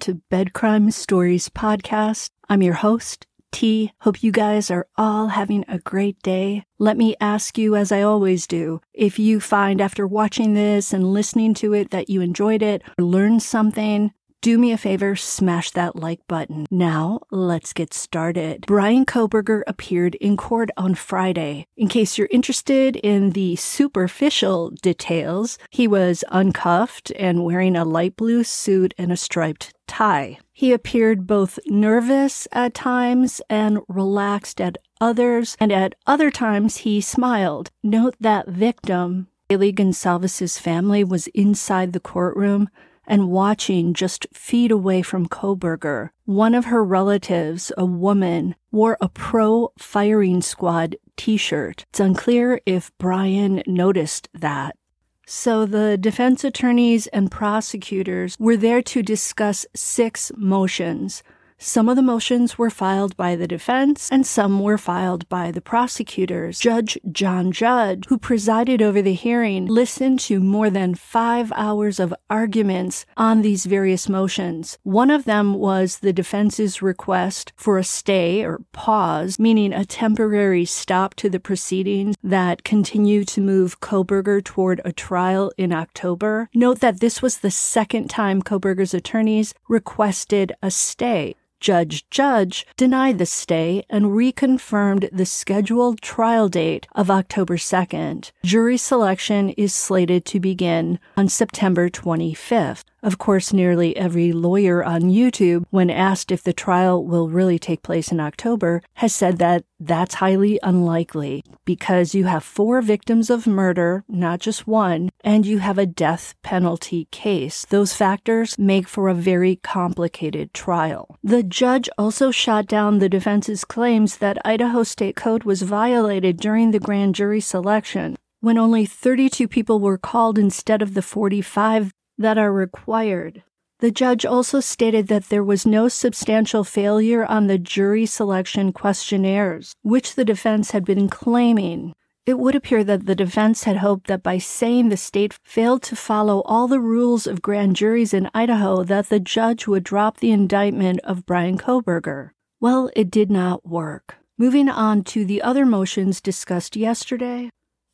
To Bed Crime Stories Podcast. I'm your host, T. Hope you guys are all having a great day. Let me ask you, as I always do, if you find after watching this and listening to it that you enjoyed it or learned something, do me a favor, smash that like button. Now, let's get started. Bryan Kohberger appeared in court on Friday. In case you're interested in the superficial details, he was uncuffed and wearing a light blue suit and a striped tie. He appeared both nervous at times and relaxed at others, and at other times he smiled. Note that victim, Kaylee Goncalves's family was inside the courtroom and watching just feet away from Kohberger. One of her relatives, a woman, wore a pro firing squad t shirt. It's unclear if Bryan noticed that. So the defense attorneys and prosecutors were there to discuss six motions some of the motions were filed by the defense and some were filed by the prosecutors. Judge John Judge, who presided over the hearing, listened to more than five hours of arguments on these various motions. One of them was the defense's request for a stay or pause, meaning a temporary stop to the proceedings that continue to move Kohberger toward a trial in October. Note that this was the second time Kohberger's attorneys requested a stay. Judge Judge denied the stay and reconfirmed the scheduled trial date of October 2nd. Jury selection is slated to begin on September 25th. Of course, nearly every lawyer on YouTube, when asked if the trial will really take place in October, has said that that's highly unlikely because you have four victims of murder, not just one, and you have a death penalty case. Those factors make for a very complicated trial. The judge also shot down the defense's claims that Idaho State Code was violated during the grand jury selection when only 32 people were called instead of the 45 that are required. The judge also stated that there was no substantial failure on the jury selection questionnaires, which the defense had been claiming. It would appear that the defense had hoped that by saying the state failed to follow all the rules of grand juries in Idaho that the judge would drop the indictment of Bryan Kohberger. Well, it did not work. Moving on to the other motions discussed yesterday,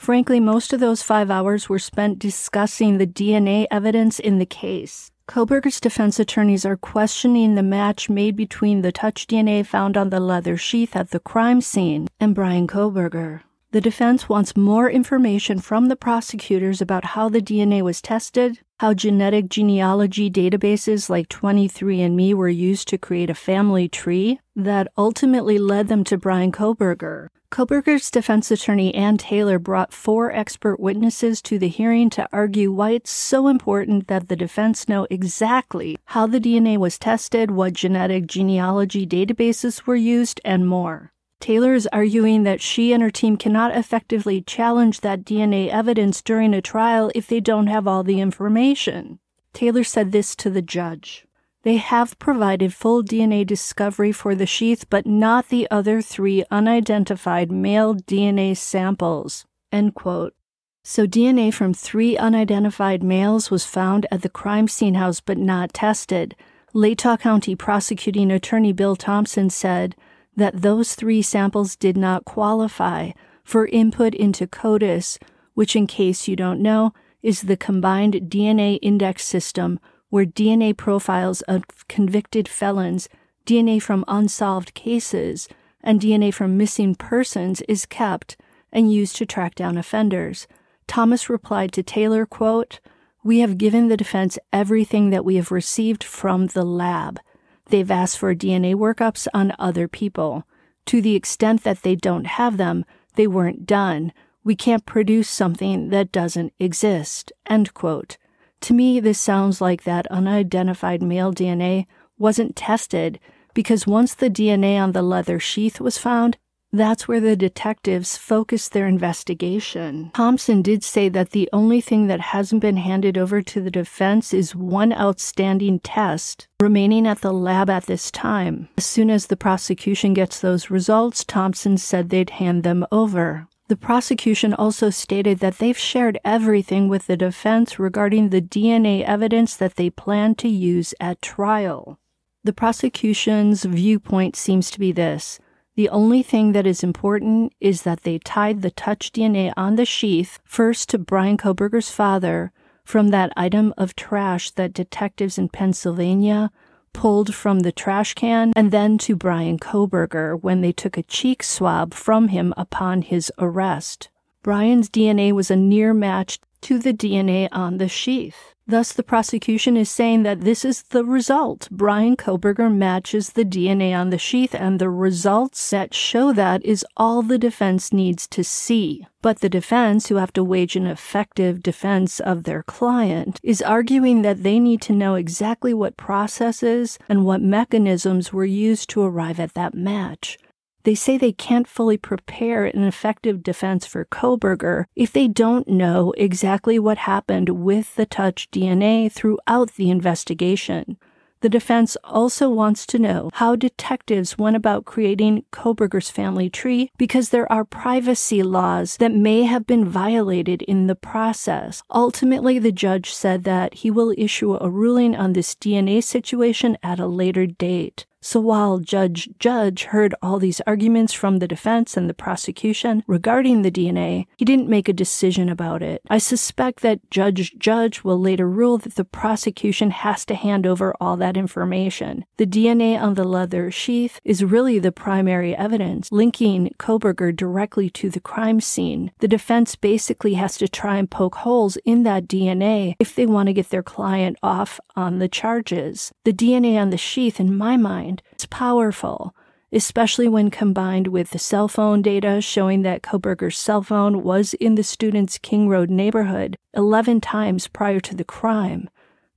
Frankly, most of those five hours were spent discussing the DNA evidence in the case. Kohberger's defense attorneys are questioning the match made between the touch DNA found on the leather sheath at the crime scene and Bryan Kohberger. The defense wants more information from the prosecutors about how the DNA was tested, how genetic genealogy databases like 23andMe were used to create a family tree that ultimately led them to Bryan Kohberger, Kohberger's defense attorney Ann Taylor brought four expert witnesses to the hearing to argue why it's so important that the defense know exactly how the DNA was tested, what genetic genealogy databases were used, and more. Taylor is arguing that she and her team cannot effectively challenge that DNA evidence during a trial if they don't have all the information. Taylor said this to the judge. They have provided full DNA discovery for the sheath, but not the other three unidentified male DNA samples. End quote. So, DNA from three unidentified males was found at the crime scene house but not tested. Latah County prosecuting attorney Bill Thompson said that those three samples did not qualify for input into CODIS, which, in case you don't know, is the combined DNA index system where DNA profiles of convicted felons, DNA from unsolved cases, and DNA from missing persons is kept and used to track down offenders. Thomas replied to Taylor, quote, We have given the defense everything that we have received from the lab. They've asked for DNA workups on other people. To the extent that they don't have them, they weren't done. We can't produce something that doesn't exist. End quote. To me, this sounds like that unidentified male DNA wasn't tested because once the DNA on the leather sheath was found, that's where the detectives focused their investigation. Thompson did say that the only thing that hasn't been handed over to the defense is one outstanding test remaining at the lab at this time. As soon as the prosecution gets those results, Thompson said they'd hand them over. The prosecution also stated that they've shared everything with the defense regarding the DNA evidence that they plan to use at trial. The prosecution's viewpoint seems to be this the only thing that is important is that they tied the touch DNA on the sheath first to Bryan Kohberger's father from that item of trash that detectives in Pennsylvania pulled from the trash can, and then to Bryan Kohberger when they took a cheek swab from him upon his arrest. Bryan's DNA was a near match to the DNA on the sheath. Thus, the prosecution is saying that this is the result. Bryan Kohberger matches the DNA on the sheath, and the results that show that is all the defense needs to see. But the defense, who have to wage an effective defense of their client, is arguing that they need to know exactly what processes and what mechanisms were used to arrive at that match. They say they can't fully prepare an effective defense for Kohberger if they don't know exactly what happened with the touch DNA throughout the investigation. The defense also wants to know how detectives went about creating Kohberger's family tree because there are privacy laws that may have been violated in the process. Ultimately, the judge said that he will issue a ruling on this DNA situation at a later date. So while Judge Judge heard all these arguments from the defense and the prosecution regarding the DNA, he didn't make a decision about it. I suspect that Judge Judge will later rule that the prosecution has to hand over all that information. The DNA on the leather sheath is really the primary evidence linking Kohberger directly to the crime scene. The defense basically has to try and poke holes in that DNA if they want to get their client off on the charges. The DNA on the sheath, in my mind, mind. It's powerful, especially when combined with the cell phone data showing that Kohberger's cell phone was in the student's King Road neighborhood 11 times prior to the crime.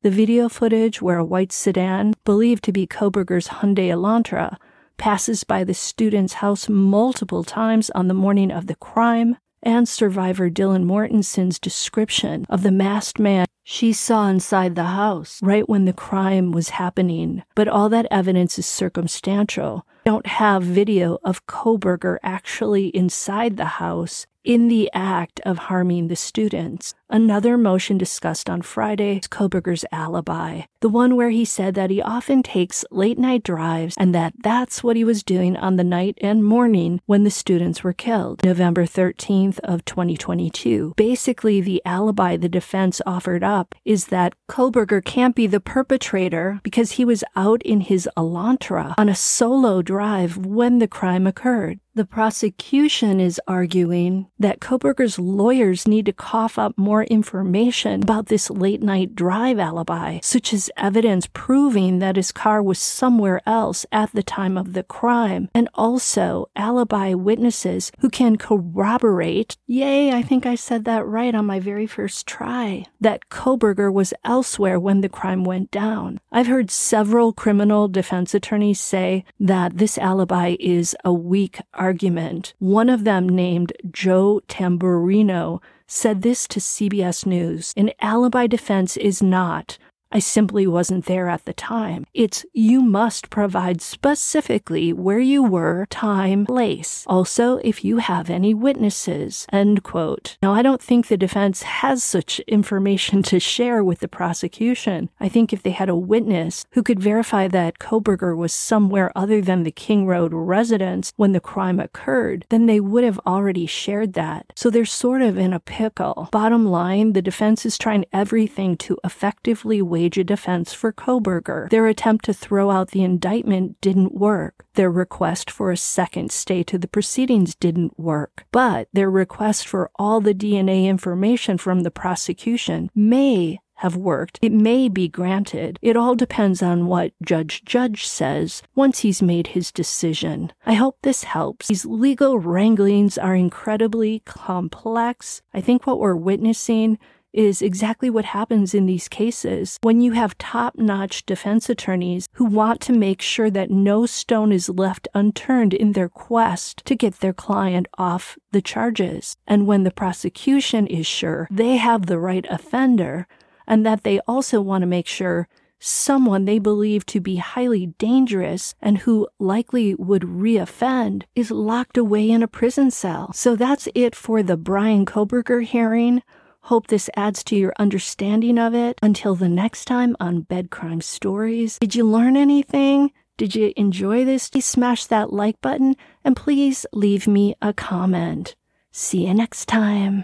The video footage where a white sedan, believed to be Kohberger's Hyundai Elantra, passes by the student's house multiple times on the morning of the crime, and survivor Dylan Mortensen's description of the masked man she saw inside the house right when the crime was happening. But all that evidence is circumstantial. Don't have video of Kohberger actually inside the house in the act of harming the students. Another motion discussed on Friday is Kohberger's alibi, the one where he said that he often takes late night drives and that that's what he was doing on the night and morning when the students were killed, November 13th of 2022. Basically, the alibi the defense offered up is that Kohberger can't be the perpetrator because he was out in his Elantra on a solo drive when the crime occurred. The prosecution is arguing that Kohberger's lawyers need to cough up more information about this late night drive alibi, such as evidence proving that his car was somewhere else at the time of the crime, and also alibi witnesses who can corroborate, yay, I think I said that right on my very first try, that Kohberger was elsewhere when the crime went down. I've heard several criminal defense attorneys say that this alibi is a weak argument. Argument, one of them, named Joe Tamburino, said this to CBS News An alibi defense is not I simply wasn't there at the time. It's you must provide specifically where you were, time, place. Also, if you have any witnesses. End quote. Now, I don't think the defense has such information to share with the prosecution. I think if they had a witness who could verify that Kohberger was somewhere other than the King Road residence when the crime occurred, then they would have already shared that. So they're sort of in a pickle. Bottom line, the defense is trying everything to effectively wait a defense for Kohberger. Their attempt to throw out the indictment didn't work. Their request for a second stay to the proceedings didn't work. But their request for all the DNA information from the prosecution may have worked. It may be granted. It all depends on what Judge Judge says once he's made his decision. I hope this helps. These legal wranglings are incredibly complex. I think what we're witnessing is exactly what happens in these cases when you have top notch defense attorneys who want to make sure that no stone is left unturned in their quest to get their client off the charges. And when the prosecution is sure they have the right offender, and that they also want to make sure someone they believe to be highly dangerous and who likely would reoffend is locked away in a prison cell. So that's it for the Bryan Kohberger hearing. Hope this adds to your understanding of it. Until the next time on Bed Crime Stories, did you learn anything? Did you enjoy this? Please smash that like button and please leave me a comment. See you next time.